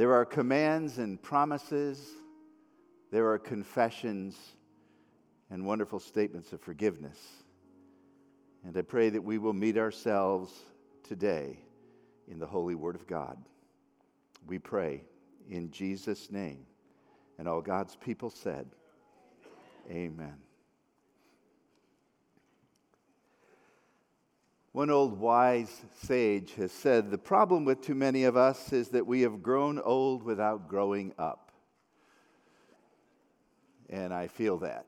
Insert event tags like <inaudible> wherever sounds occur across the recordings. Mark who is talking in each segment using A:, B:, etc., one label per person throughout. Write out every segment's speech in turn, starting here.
A: There are commands and promises, there are confessions and wonderful statements of forgiveness. And I pray that we will meet ourselves today in the holy word of God. We pray in Jesus' name. And all God's people said, Amen. One old wise sage has said the problem with too many of us is that we have grown old without growing up. And I feel that.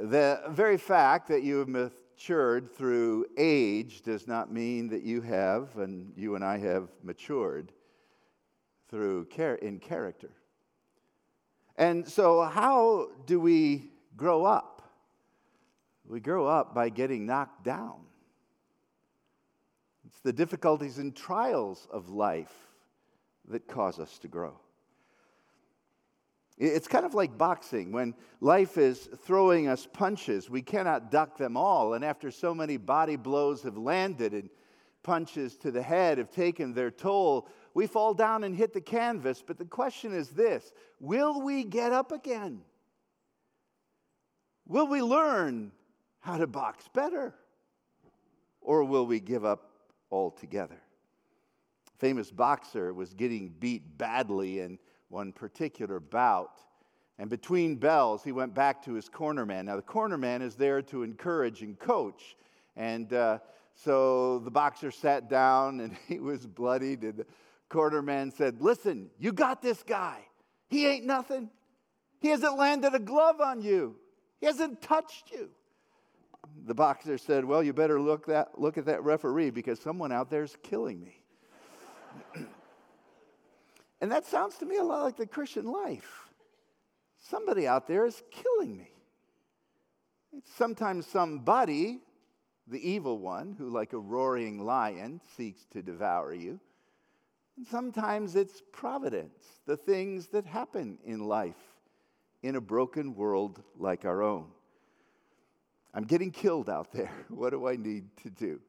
A: The very fact that you have matured through age does not mean that you have, and you and I have matured through care, in character. And so, how do we grow up? We grow up by getting knocked down. It's the difficulties and trials of life that cause us to grow. It's kind of like boxing. When life is throwing us punches, we cannot duck them all. And after so many body blows have landed and punches to the head have taken their toll, we fall down and hit the canvas. But the question is this will we get up again? Will we learn how to box better? Or will we give up altogether. Famous boxer was getting beat badly in one particular bout. And between bells, he went back to his corner man. Now, the corner man is there to encourage and coach. And uh, so the boxer sat down and <laughs> he was bloodied. And the corner man said, Listen, you got this guy. He ain't nothing. He hasn't landed a glove on you, he hasn't touched you the boxer said, Well, you better look, that, look at that referee because someone out there is killing me. <laughs> and that sounds to me a lot like the Christian life. Somebody out there is killing me. It's sometimes somebody, the evil one, who, like a roaring lion, seeks to devour you. And sometimes it's providence, the things that happen in life in a broken world like our own. I'm getting killed out there. <laughs> What do I need to do?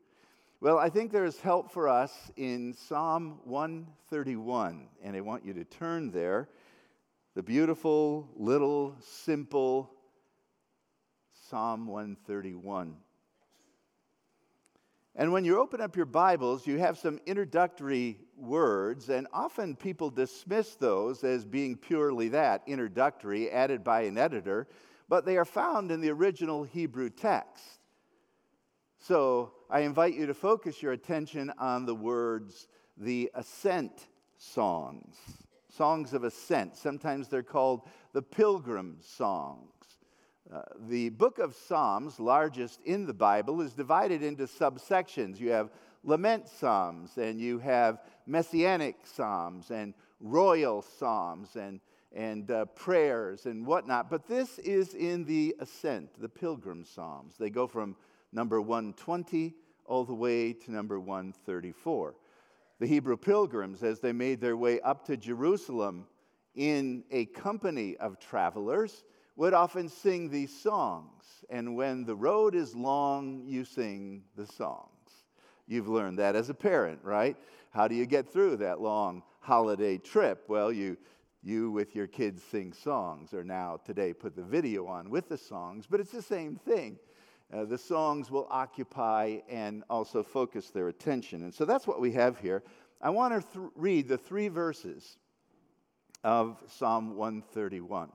A: Well, I think there's help for us in Psalm 131, and I want you to turn there. The beautiful, little, simple Psalm 131. And when you open up your Bibles, you have some introductory words, and often people dismiss those as being purely that introductory, added by an editor but they are found in the original Hebrew text. So I invite you to focus your attention on the words the ascent songs, songs of ascent. Sometimes they're called the pilgrim songs. Uh, the book of Psalms, largest in the Bible, is divided into subsections. You have lament psalms, and you have messianic psalms, and royal psalms, and and uh, prayers and whatnot. But this is in the ascent, the pilgrim psalms. They go from number 120 all the way to number 134. The Hebrew pilgrims, as they made their way up to Jerusalem in a company of travelers, would often sing these songs. And when the road is long, you sing the songs. You've learned that as a parent, right? How do you get through that long holiday trip? Well, you you with your kids sing songs, or now today put the video on with the songs, but it's the same thing. Uh, the songs will occupy and also focus their attention. And so that's what we have here. I want to th- read the three verses of Psalm 131.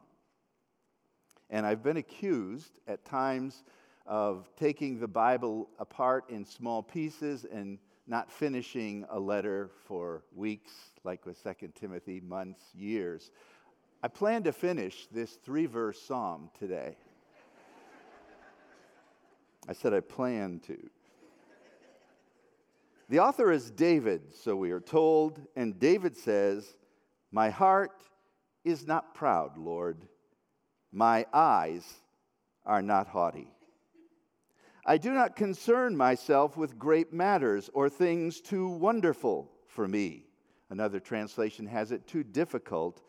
A: And I've been accused at times of taking the Bible apart in small pieces and not finishing a letter for weeks, like with 2 Timothy, months, years. I plan to finish this three verse psalm today. I said I plan to. The author is David, so we are told, and David says, My heart is not proud, Lord. My eyes are not haughty. I do not concern myself with great matters or things too wonderful for me. Another translation has it too difficult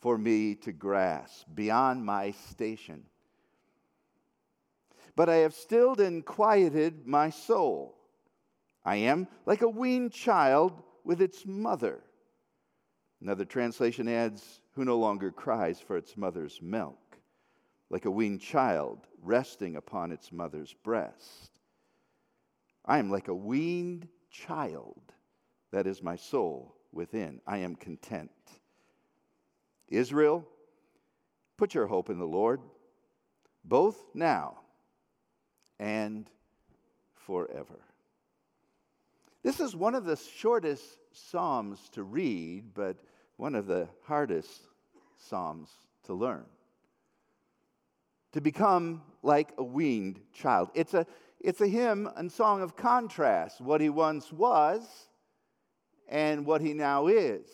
A: for me to grasp, beyond my station. But I have stilled and quieted my soul. I am like a weaned child with its mother. Another translation adds, who no longer cries for its mother's milk, like a weaned child resting upon its mother's breast. I am like a weaned child, that is my soul within. I am content. Israel, put your hope in the Lord, both now and forever. This is one of the shortest Psalms to read, but one of the hardest Psalms to learn. To become like a weaned child. It's a, it's a hymn and song of contrast, what he once was and what he now is.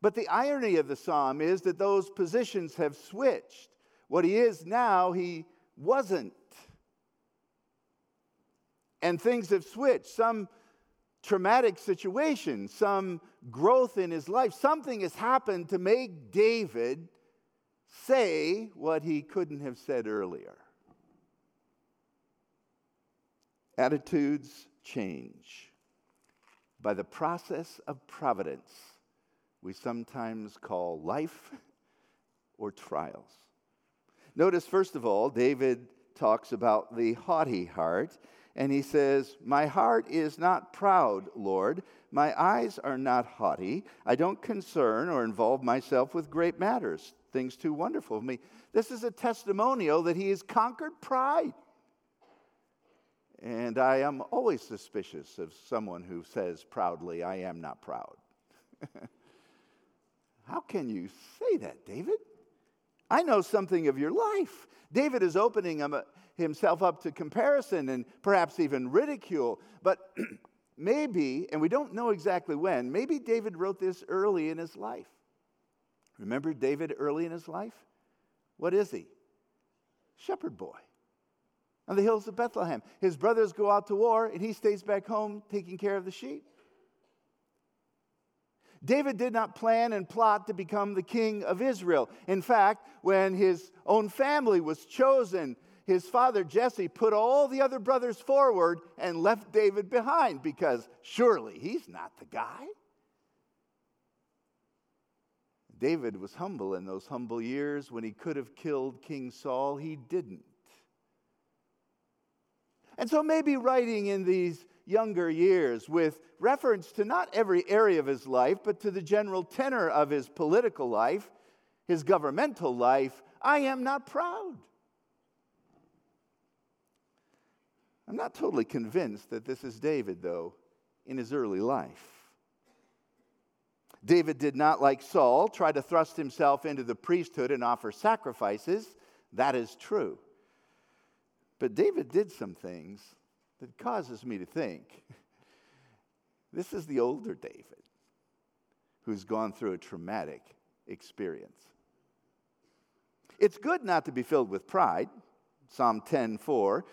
A: But the irony of the psalm is that those positions have switched. What he is now, he wasn't. And things have switched. Some traumatic situation, some growth in his life, something has happened to make David say what he couldn't have said earlier. Attitudes change. By the process of providence, we sometimes call life or trials. Notice, first of all, David talks about the haughty heart and he says, My heart is not proud, Lord. My eyes are not haughty. I don't concern or involve myself with great matters, things too wonderful for me. This is a testimonial that he has conquered pride. And I am always suspicious of someone who says proudly, I am not proud. <laughs> How can you say that, David? I know something of your life. David is opening himself up to comparison and perhaps even ridicule. But <clears throat> maybe, and we don't know exactly when, maybe David wrote this early in his life. Remember David early in his life? What is he? Shepherd boy on the hills of Bethlehem. His brothers go out to war, and he stays back home taking care of the sheep. David did not plan and plot to become the king of Israel. In fact, when his own family was chosen, his father Jesse put all the other brothers forward and left David behind because surely he's not the guy. David was humble in those humble years. When he could have killed King Saul, he didn't. And so, maybe writing in these younger years with reference to not every area of his life, but to the general tenor of his political life, his governmental life, I am not proud. I'm not totally convinced that this is David, though, in his early life. David did not, like Saul, try to thrust himself into the priesthood and offer sacrifices. That is true. But David did some things that causes me to think <laughs> this is the older David who's gone through a traumatic experience. It's good not to be filled with pride. Psalm 10 4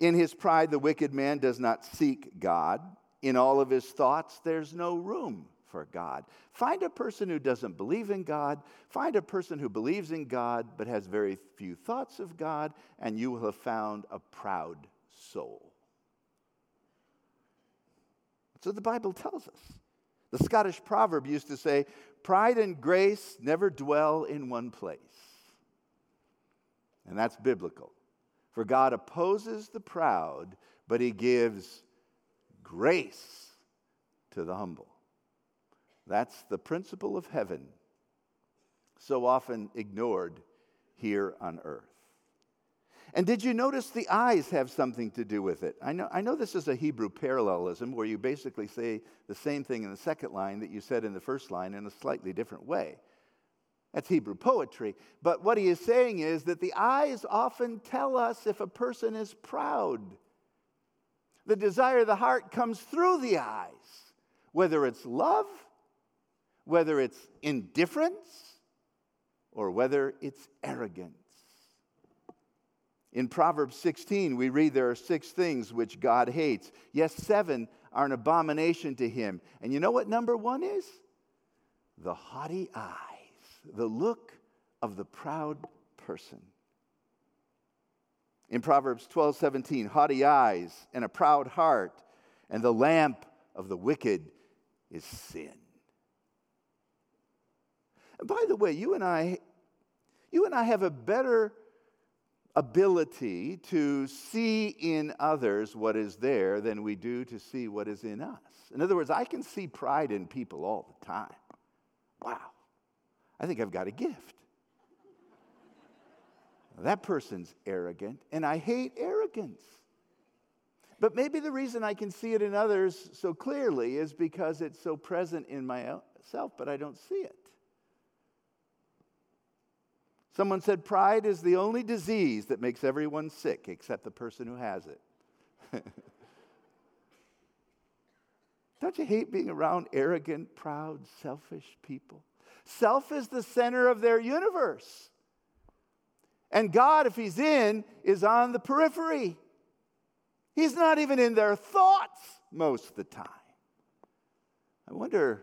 A: in his pride, the wicked man does not seek God. In all of his thoughts, there's no room for God. Find a person who doesn't believe in God. Find a person who believes in God but has very few thoughts of God, and you will have found a proud soul. So the Bible tells us. The Scottish proverb used to say, Pride and grace never dwell in one place. And that's biblical. For God opposes the proud, but he gives grace to the humble. That's the principle of heaven, so often ignored here on earth. And did you notice the eyes have something to do with it? I know, I know this is a Hebrew parallelism where you basically say the same thing in the second line that you said in the first line in a slightly different way. That's Hebrew poetry. But what he is saying is that the eyes often tell us if a person is proud. The desire of the heart comes through the eyes, whether it's love, whether it's indifference, or whether it's arrogance. In Proverbs 16, we read there are six things which God hates. Yes, seven are an abomination to him. And you know what number one is? The haughty eyes, the look of the proud person. In Proverbs 12 17, haughty eyes and a proud heart, and the lamp of the wicked is sin. By the way, you and I, you and I have a better ability to see in others what is there than we do to see what is in us. In other words, I can see pride in people all the time. Wow, I think I've got a gift. that person's arrogant, and I hate arrogance. But maybe the reason I can see it in others so clearly is because it's so present in myself, but I don't see it. Someone said pride is the only disease that makes everyone sick except the person who has it. <laughs> Don't you hate being around arrogant, proud, selfish people? Self is the center of their universe. And God, if He's in, is on the periphery. He's not even in their thoughts most of the time. I wonder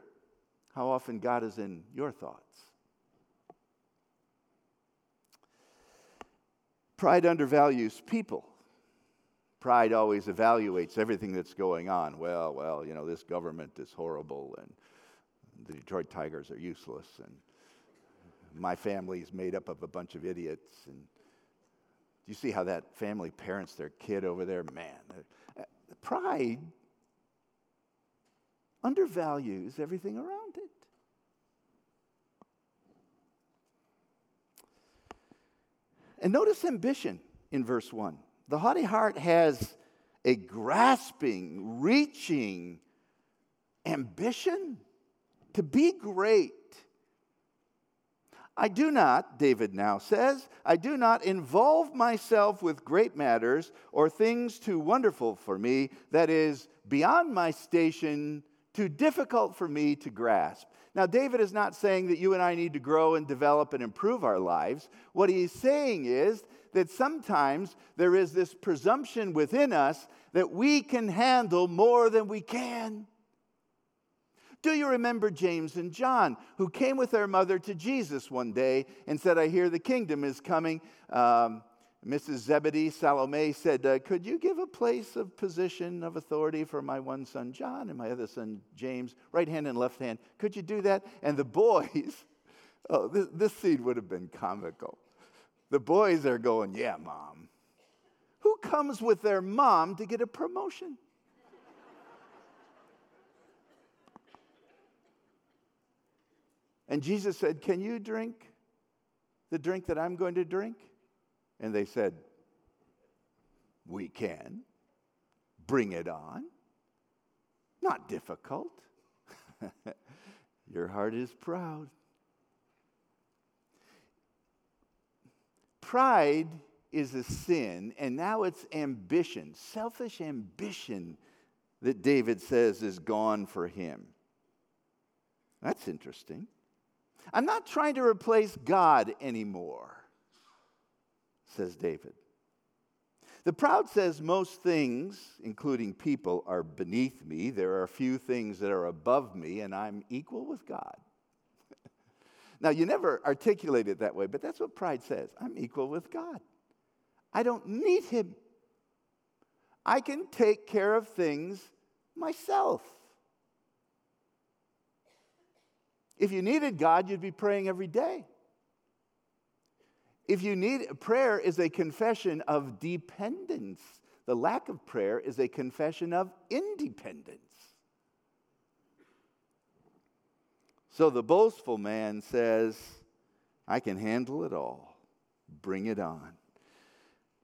A: how often God is in your thoughts. Pride undervalues people. Pride always evaluates everything that's going on. Well, well, you know, this government is horrible and the Detroit Tigers are useless and my family is made up of a bunch of idiots and do you see how that family parents their kid over there? Man, uh, pride undervalues everything around it. And notice ambition in verse 1. The haughty heart has a grasping, reaching ambition to be great. I do not, David now says, I do not involve myself with great matters or things too wonderful for me, that is, beyond my station, too difficult for me to grasp. Now, David is not saying that you and I need to grow and develop and improve our lives. What he's saying is that sometimes there is this presumption within us that we can handle more than we can. Do you remember James and John, who came with their mother to Jesus one day and said, I hear the kingdom is coming? Um, Mrs. Zebedee, Salome, said, uh, Could you give a place of position of authority for my one son John and my other son James, right hand and left hand? Could you do that? And the boys, <laughs> oh, this, this scene would have been comical. The boys are going, Yeah, mom. Who comes with their mom to get a promotion? And Jesus said, Can you drink the drink that I'm going to drink? And they said, We can. Bring it on. Not difficult. <laughs> Your heart is proud. Pride is a sin, and now it's ambition, selfish ambition, that David says is gone for him. That's interesting. I'm not trying to replace God anymore says David. The proud says most things, including people, are beneath me. There are a few things that are above me, and I'm equal with God. <laughs> now, you never articulate it that way, but that's what pride says I'm equal with God. I don't need Him. I can take care of things myself. If you needed God, you'd be praying every day. If you need prayer is a confession of dependence. The lack of prayer is a confession of independence. So the boastful man says, I can handle it all. Bring it on.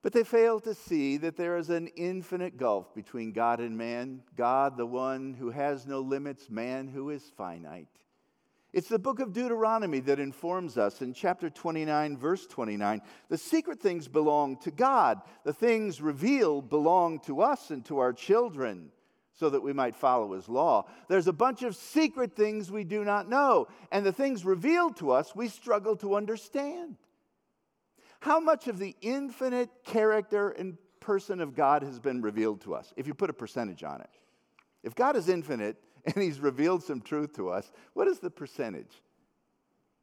A: But they fail to see that there is an infinite gulf between God and man. God, the one who has no limits, man who is finite. It's the book of Deuteronomy that informs us in chapter 29, verse 29. The secret things belong to God, the things revealed belong to us and to our children so that we might follow his law. There's a bunch of secret things we do not know, and the things revealed to us we struggle to understand. How much of the infinite character and person of God has been revealed to us? If you put a percentage on it. If God is infinite, <laughs> and he's revealed some truth to us. What is the percentage?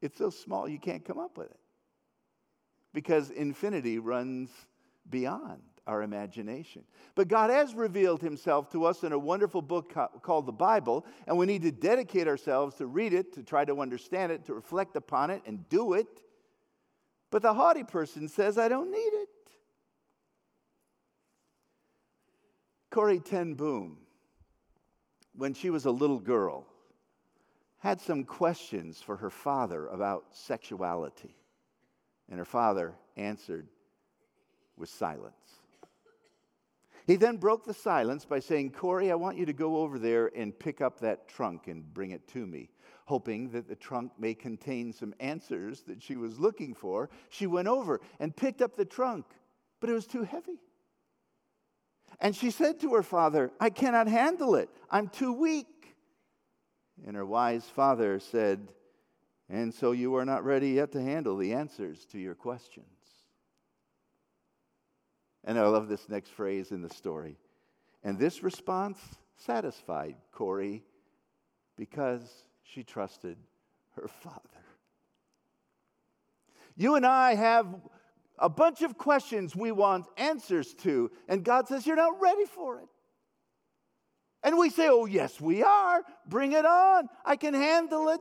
A: It's so small you can't come up with it. Because infinity runs beyond our imagination. But God has revealed himself to us in a wonderful book called the Bible, and we need to dedicate ourselves to read it, to try to understand it, to reflect upon it, and do it. But the haughty person says, I don't need it. Corrie Ten Boom, when she was a little girl, had some questions for her father about sexuality. And her father answered with silence. He then broke the silence by saying, Corrie, I want you to go over there and pick up that trunk and bring it to me. Hoping that the trunk may contain some answers that she was looking for, she went over and picked up the trunk, but it was too heavy. And she said to her father, I cannot handle it. I'm too weak. And her wise father said, And so you are not ready yet to handle the answers to your questions. And I love this next phrase in the story. And this response satisfied Corrie because she trusted her father. You and I have a bunch of questions we want answers to, and God says, You're not ready for it. And we say, Oh, yes, we are. Bring it on. I can handle it.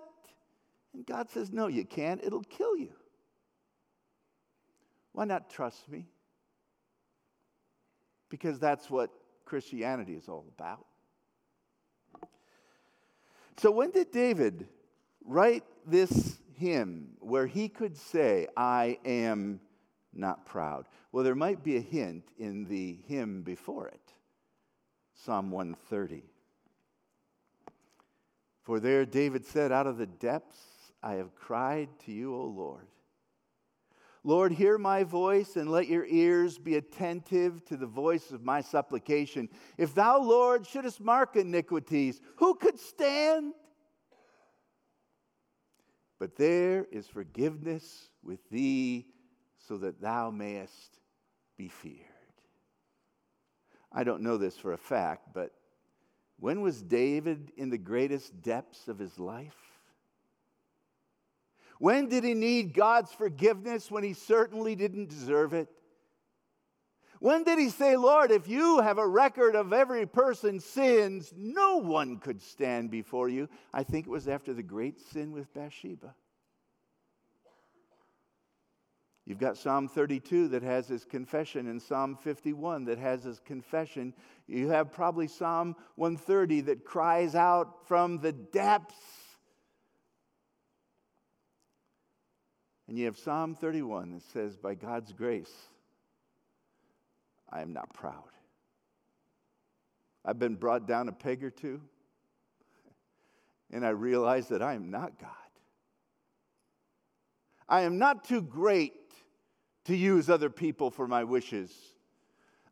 A: And God says, No, you can't. It'll kill you. Why not trust me? Because that's what Christianity is all about. So, when did David write this hymn where he could say, I am not proud? Well, there might be a hint in the hymn before it Psalm 130. For there David said, Out of the depths I have cried to you, O Lord. Lord, hear my voice and let your ears be attentive to the voice of my supplication. If thou, Lord, shouldest mark iniquities, who could stand? But there is forgiveness with thee so that thou mayest be feared. I don't know this for a fact, but when was David in the greatest depths of his life? When did he need God's forgiveness when he certainly didn't deserve it? When did he say, Lord, if you have a record of every person's sins, no one could stand before you? I think it was after the great sin with Bathsheba. You've got Psalm 32 that has his confession, and Psalm 51 that has his confession. You have probably Psalm 130 that cries out from the depths. And you have Psalm 31 that says, By God's grace, I am not proud. I've been brought down a peg or two, and I realize that I am not God. I am not too great to use other people for my wishes.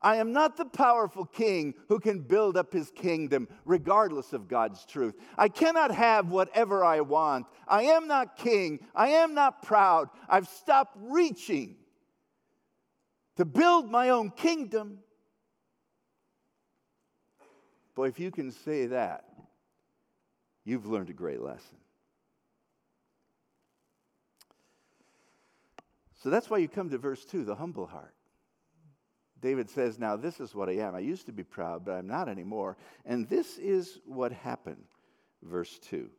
A: I am not the powerful king who can build up his kingdom regardless of God's truth. I cannot have whatever I want. I am not king. I am not proud. I've stopped reaching to build my own kingdom. Boy, if you can say that, you've learned a great lesson. So that's why you come to verse 2, the humble heart. David says, Now this is what I am. I used to be proud, but I'm not anymore. And this is what happened. Verse 2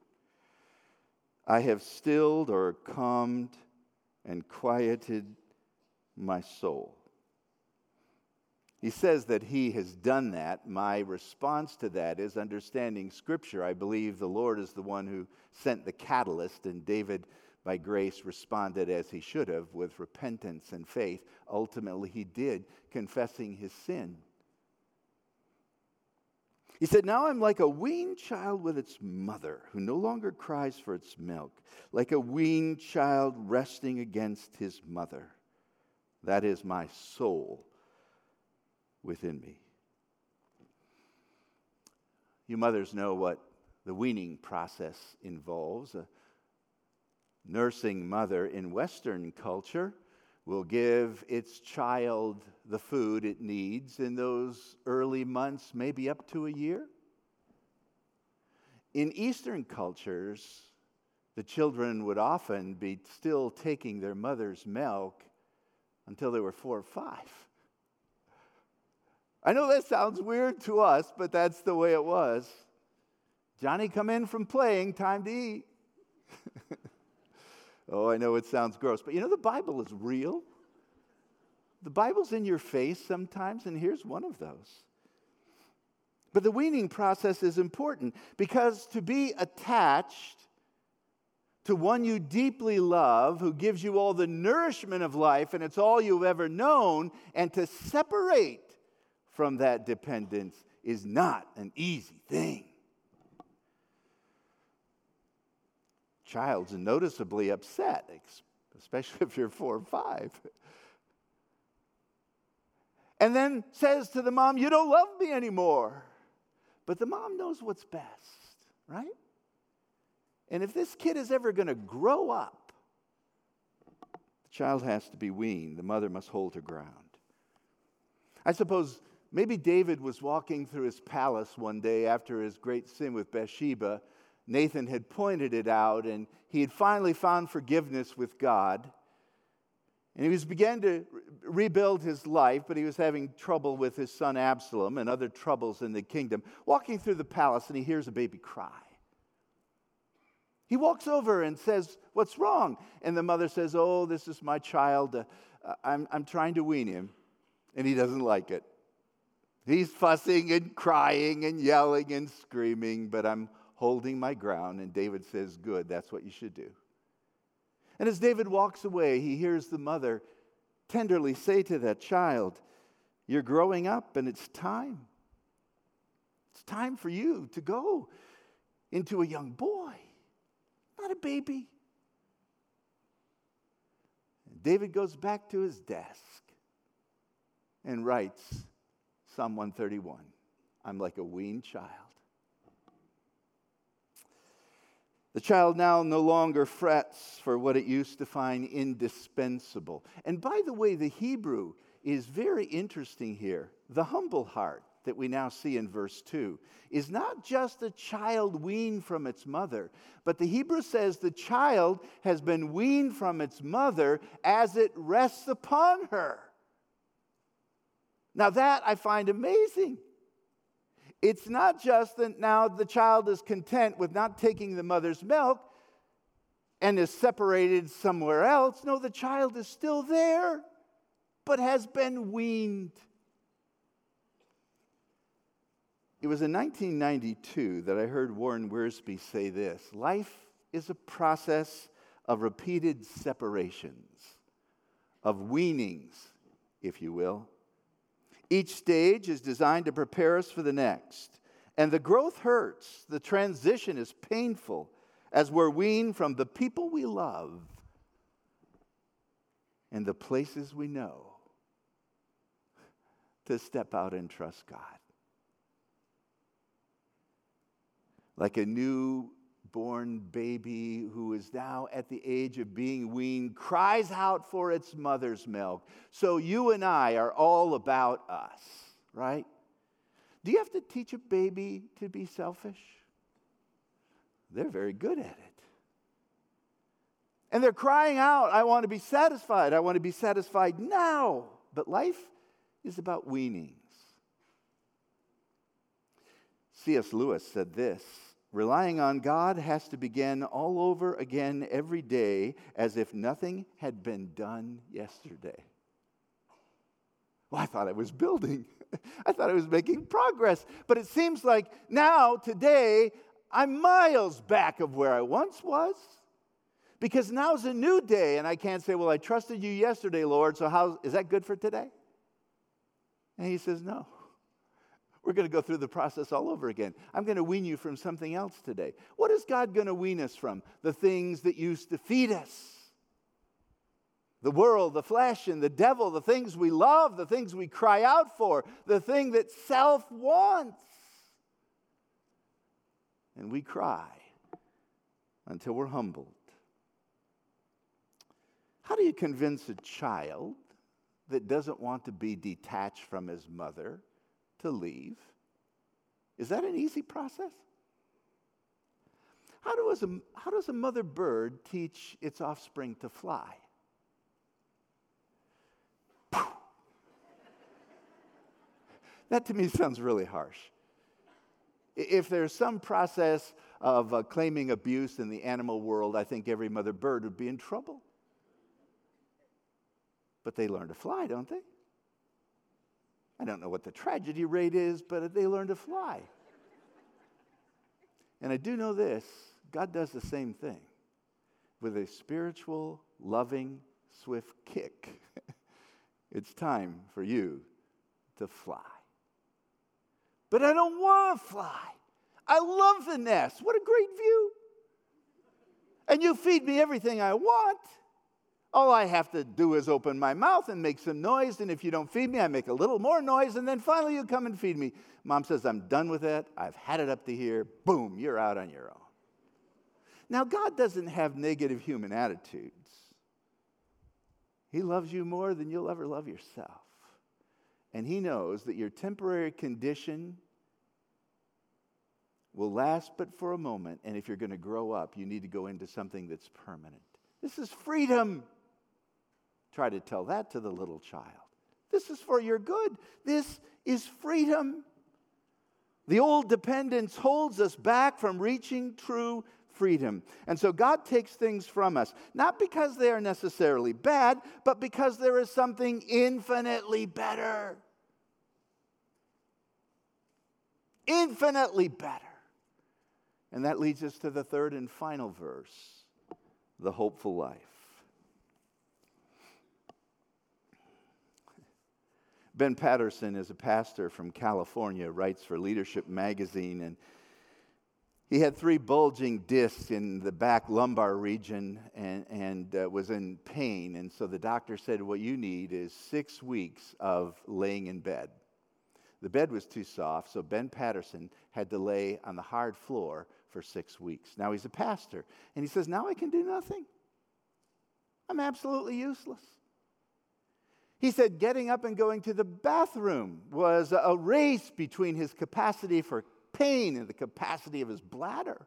A: I have stilled or calmed and quieted my soul. He says that he has done that. My response to that is understanding Scripture. I believe the Lord is the one who sent the catalyst, and David by grace, responded as he should have with repentance and faith. Ultimately, he did, confessing his sin. He said, Now I'm like a weaned child with its mother, who no longer cries for its milk, like a weaned child resting against his mother. That is my soul within me. You mothers know what the weaning process involves. A nursing mother in Western culture will give its child the food it needs in those early months, maybe up to a year. In Eastern cultures, the children would often be still taking their mother's milk until they were four or five. I know that sounds weird to us, but that's the way it was. Johnny, come in from playing, time to eat. <laughs> oh, I know it sounds gross, but you know the Bible is real. The Bible's in your face sometimes, and here's one of those. But the weaning process is important because to be attached to one you deeply love, who gives you all the nourishment of life, and it's all you've ever known, and to separate from that dependence is not an easy thing. Child's noticeably upset, especially <laughs> if you're four or five. And then says to the mom, You don't love me anymore. But the mom knows what's best, right? And if this kid is ever going to grow up, the child has to be weaned. The mother must hold her ground. I suppose maybe David was walking through his palace one day after his great sin with Bathsheba. Nathan had pointed it out, and he had finally found forgiveness with God. And he was began to rebuild his life, but he was having trouble with his son Absalom and other troubles in the kingdom. Walking through the palace, and he hears a baby cry. He walks over and says, What's wrong? And the mother says, Oh, this is my child. Uh, I'm, I'm trying to wean him. And he doesn't like it. He's fussing and crying and yelling and screaming, but I'm holding my ground. And David says, Good, that's what you should do. And as David walks away, he hears the mother tenderly say to that child, You're growing up and it's time. It's time for you to go into a young boy not a baby. David goes back to his desk and writes Psalm 131 I'm like a weaned child. The child now no longer frets for what it used to find indispensable. And by the way, the Hebrew is very interesting here the humble heart that we now see in verse 2 is not just a child weaned from its mother, but the Hebrew says the child has been weaned from its mother as it rests upon her. Now, that I find amazing. It's not just that now the child is content with not taking the mother's milk and is separated somewhere else. No, the child is still there, but has been weaned. It was in 1992 that I heard Warren Wiersbe say this Life is a process of repeated separations, of weanings, if you will. Each stage is designed to prepare us for the next. And the growth hurts, the transition is painful as we're weaned from the people we love and the places we know to step out and trust God. like a newborn baby who is now at the age of being weaned cries out for its mother's milk. So you and I are all about us, right? Do you have to teach a baby to be selfish? They're very good at it. And they're crying out, I want to be satisfied. I want to be satisfied now. But life is about weanings. C.S. Lewis said this Relying on God has to begin all over again every day as if nothing had been done yesterday. Well, I thought I was building. <laughs> I thought I was making progress. But it seems like now, today, I'm miles back of where I once was. Because now's a new day, and I can't say, Well, I trusted you yesterday, Lord, so how is that good for today? And he says, No. We're going to go through the process all over again. I'm going to wean you from something else today. What is God going to wean us from? The things that used to feed us the world, the flesh, and the devil, the things we love, the things we cry out for, the thing that self wants. And we cry until we're humbled. How do you convince a child that doesn't want to be detached from his mother to leave. Is that an easy process? How does, a, how does a mother bird teach its offspring to fly? <laughs> That to me sounds really harsh. If there's some process of uh, claiming abuse in the animal world, I think every mother bird would be in trouble. But they learn to fly, don't they? I don't know what the tragedy rate is, but they learn to fly. And I do know this God does the same thing with a spiritual, loving, swift kick. <laughs> it's time for you to fly. But I don't want to fly. I love the nest. What a great view. And you feed me everything I want. All I have to do is open my mouth and make some noise. And if you don't feed me, I make a little more noise. And then finally you come and feed me. Mom says, I'm done with that. I've had it up to here. Boom, you're out on your own. Now, God doesn't have negative human attitudes. He loves you more than you'll ever love yourself. And He knows that your temporary condition will last but for a moment. And if you're going to grow up, you need to go into something that's permanent. This is freedom. Try to tell that to the little child. This is for your good. This is freedom. The old dependence holds us back from reaching true freedom. And so God takes things from us, not because they are necessarily bad, but because there is something infinitely better. Infinitely better. And that leads us to the third and final verse the hopeful life. Ben Patterson is a pastor from California, writes for Leadership Magazine, and he had three bulging discs in the back lumbar region and, and uh, was in pain. And so the doctor said, What you need is six weeks of laying in bed. The bed was too soft, so Ben Patterson had to lay on the hard floor for six weeks. Now he's a pastor, and he says, Now I can do nothing. I'm absolutely useless. He said getting up and going to the bathroom was a race between his capacity for pain and the capacity of his bladder.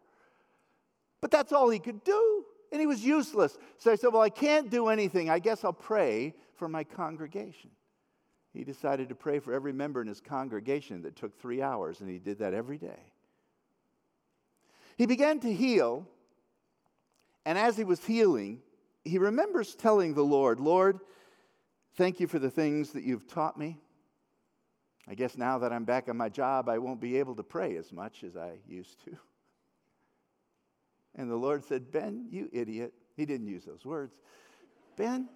A: But that's all he could do, and he was useless. So I said, Well, I can't do anything. I guess I'll pray for my congregation. He decided to pray for every member in his congregation that took three hours, and he did that every day. He began to heal, and as he was healing, he remembers telling the Lord, Lord, Thank you for the things that you've taught me. I guess now that I'm back on my job, I won't be able to pray as much as I used to. And the Lord said, Ben, you idiot. He didn't use those words. Ben,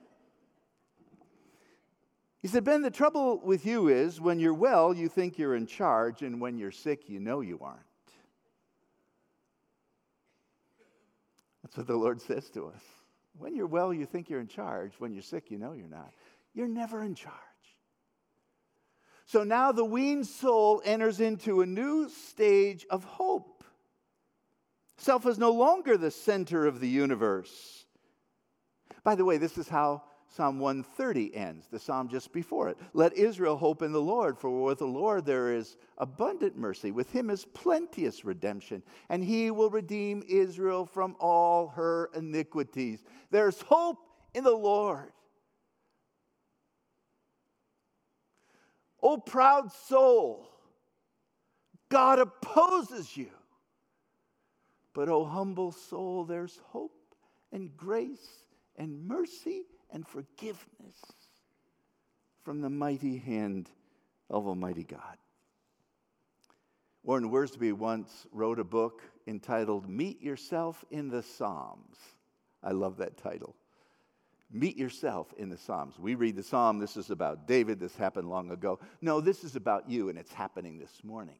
A: he said, Ben, the trouble with you is when you're well, you think you're in charge, and when you're sick, you know you aren't. That's what the Lord says to us. When you're well, you think you're in charge. When you're sick, you know you're not. You're never in charge. So now the weaned soul enters into a new stage of hope. Self is no longer the center of the universe. By the way, this is how Psalm 130 ends, the psalm just before it. Let Israel hope in the Lord, for with the Lord there is abundant mercy. With him is plenteous redemption, and he will redeem Israel from all her iniquities. There's hope in the Lord. O proud soul, God opposes you. But, O humble soul, there's hope and grace and mercy and forgiveness from the mighty hand of Almighty God. Warren Wiersbe once wrote a book entitled Meet Yourself in the Psalms. I love that title meet yourself in the Psalms. We read the Psalm, this is about David, this happened long ago. No, this is about you, and it's happening this morning.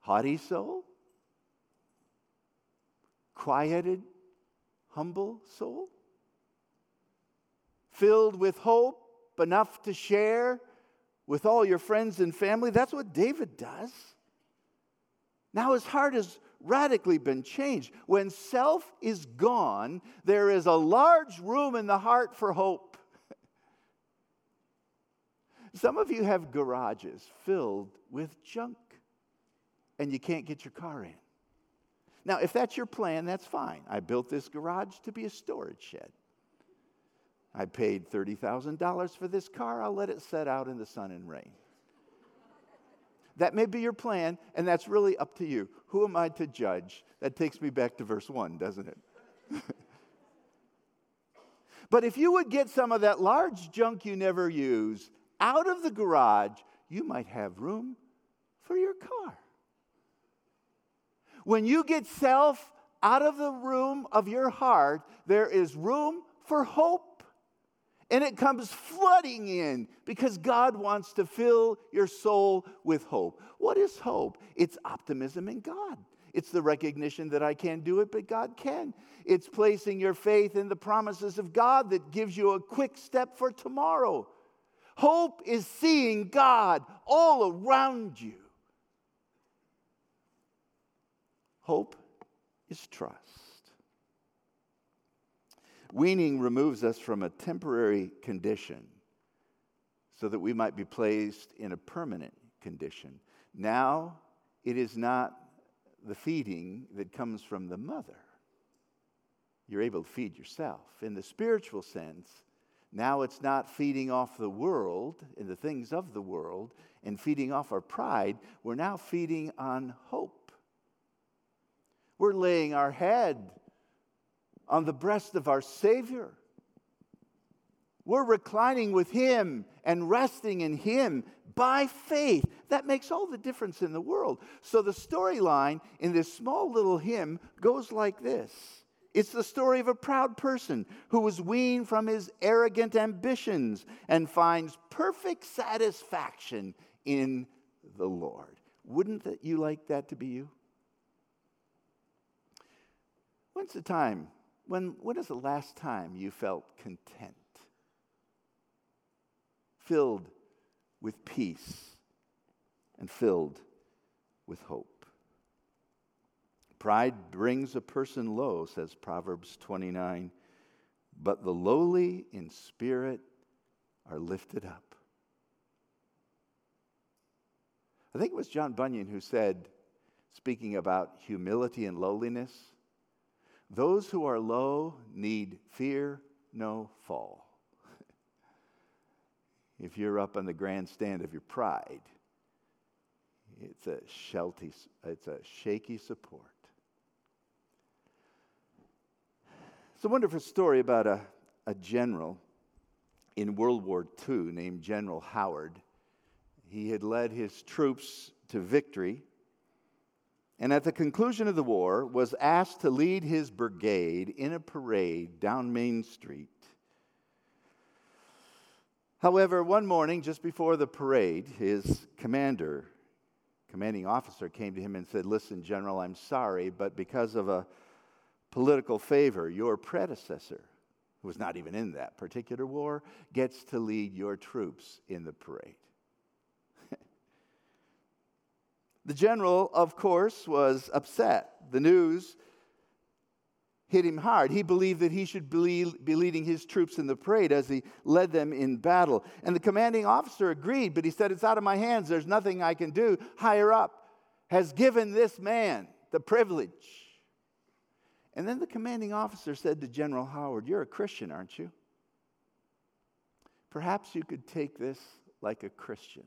A: Haughty soul? Quieted, humble soul? Filled with hope, enough to share with all your friends and family? That's what David does. Now his heart is radically been changed. When self is gone, there is a large room in the heart for hope. <laughs> Some of you have garages filled with junk and you can't get your car in. Now, if that's your plan, that's fine. I built this garage to be a storage shed. I paid $30,000 for this car. I'll let it set out in the sun and rain. That may be your plan, and that's really up to you. Who am I to judge? That takes me back to verse 1, doesn't it? <laughs> but if you would get some of that large junk you never use out of the garage, you might have room for your car. When you get self out of the room of your heart, there is room for hope. And it comes flooding in because God wants to fill your soul with hope. What is hope? It's optimism in God. It's the recognition that I can't do it, but God can. It's placing your faith in the promises of God that gives you a quick step for tomorrow. Hope is seeing God all around you. Hope is trust. Weaning removes us from a temporary condition so that we might be placed in a permanent condition. Now, it is not the feeding that comes from the mother. You're able to feed yourself. In the spiritual sense, now it's not feeding off the world and the things of the world and feeding off our pride. We're now feeding on hope. We're laying our head on the breast of our Savior. We're reclining with Him and resting in Him by faith. That makes all the difference in the world. So the storyline in this small little hymn goes like this it's the story of a proud person who was weaned from his arrogant ambitions and finds perfect satisfaction in the Lord. Wouldn't that you like that to be you? When's the time when, when is the last time you felt content? Filled with peace and filled with hope. Pride brings a person low, says Proverbs 29, but the lowly in spirit are lifted up. I think it was John Bunyan who said, speaking about humility and lowliness, those who are low need fear no fall. <laughs> if you're up on the grandstand of your pride, it's a, shelty, it's a shaky support. It's a wonderful story about a, a general in World War II named General Howard. He had led his troops to victory and at the conclusion of the war was asked to lead his brigade in a parade down Main Street. However, one morning just before the parade, his commander, commanding officer, came to him and said, Listen, General, I'm sorry, but because of a political favor, your predecessor, who was not even in that particular war, gets to lead your troops in the parade. The general, of course, was upset. The news hit him hard. He believed that he should be leading his troops in the parade as he led them in battle. And the commanding officer agreed, but he said, It's out of my hands. There's nothing I can do. Higher up has given this man the privilege. And then the commanding officer said to General Howard, You're a Christian, aren't you? Perhaps you could take this like a Christian.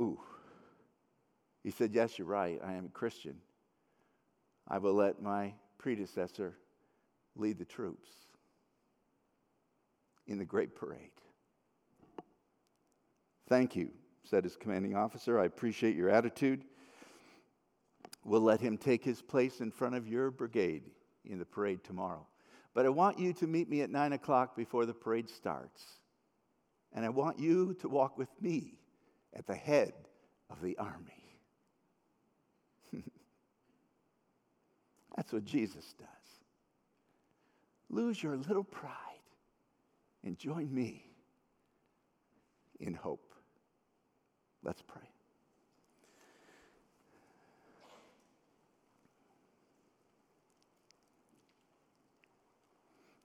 A: Ooh. He said, Yes, you're right. I am a Christian. I will let my predecessor lead the troops in the great parade. Thank you, said his commanding officer. I appreciate your attitude. We'll let him take his place in front of your brigade in the parade tomorrow. But I want you to meet me at 9 o'clock before the parade starts. And I want you to walk with me at the head of the army. <laughs> That's what Jesus does. Lose your little pride and join me in hope. Let's pray.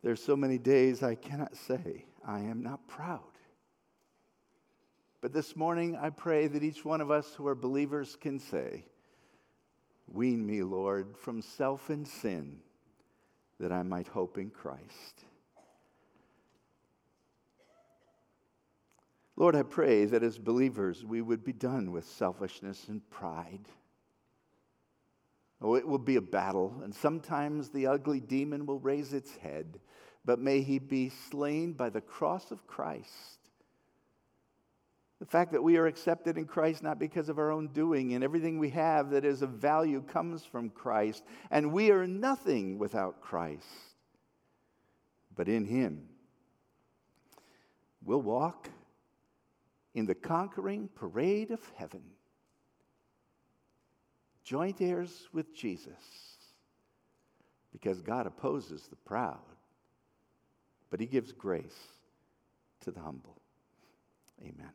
A: There's so many days I cannot say I am not proud. But this morning, I pray that each one of us who are believers can say, Wean me, Lord, from self and sin, that I might hope in Christ. Lord, I pray that as believers we would be done with selfishness and pride. Oh, it will be a battle, and sometimes the ugly demon will raise its head, but may he be slain by the cross of Christ. The fact that we are accepted in Christ not because of our own doing, and everything we have that is of value comes from Christ, and we are nothing without Christ. But in Him, we'll walk in the conquering parade of heaven joint heirs with Jesus because God opposes the proud, but he gives grace to the humble. Amen.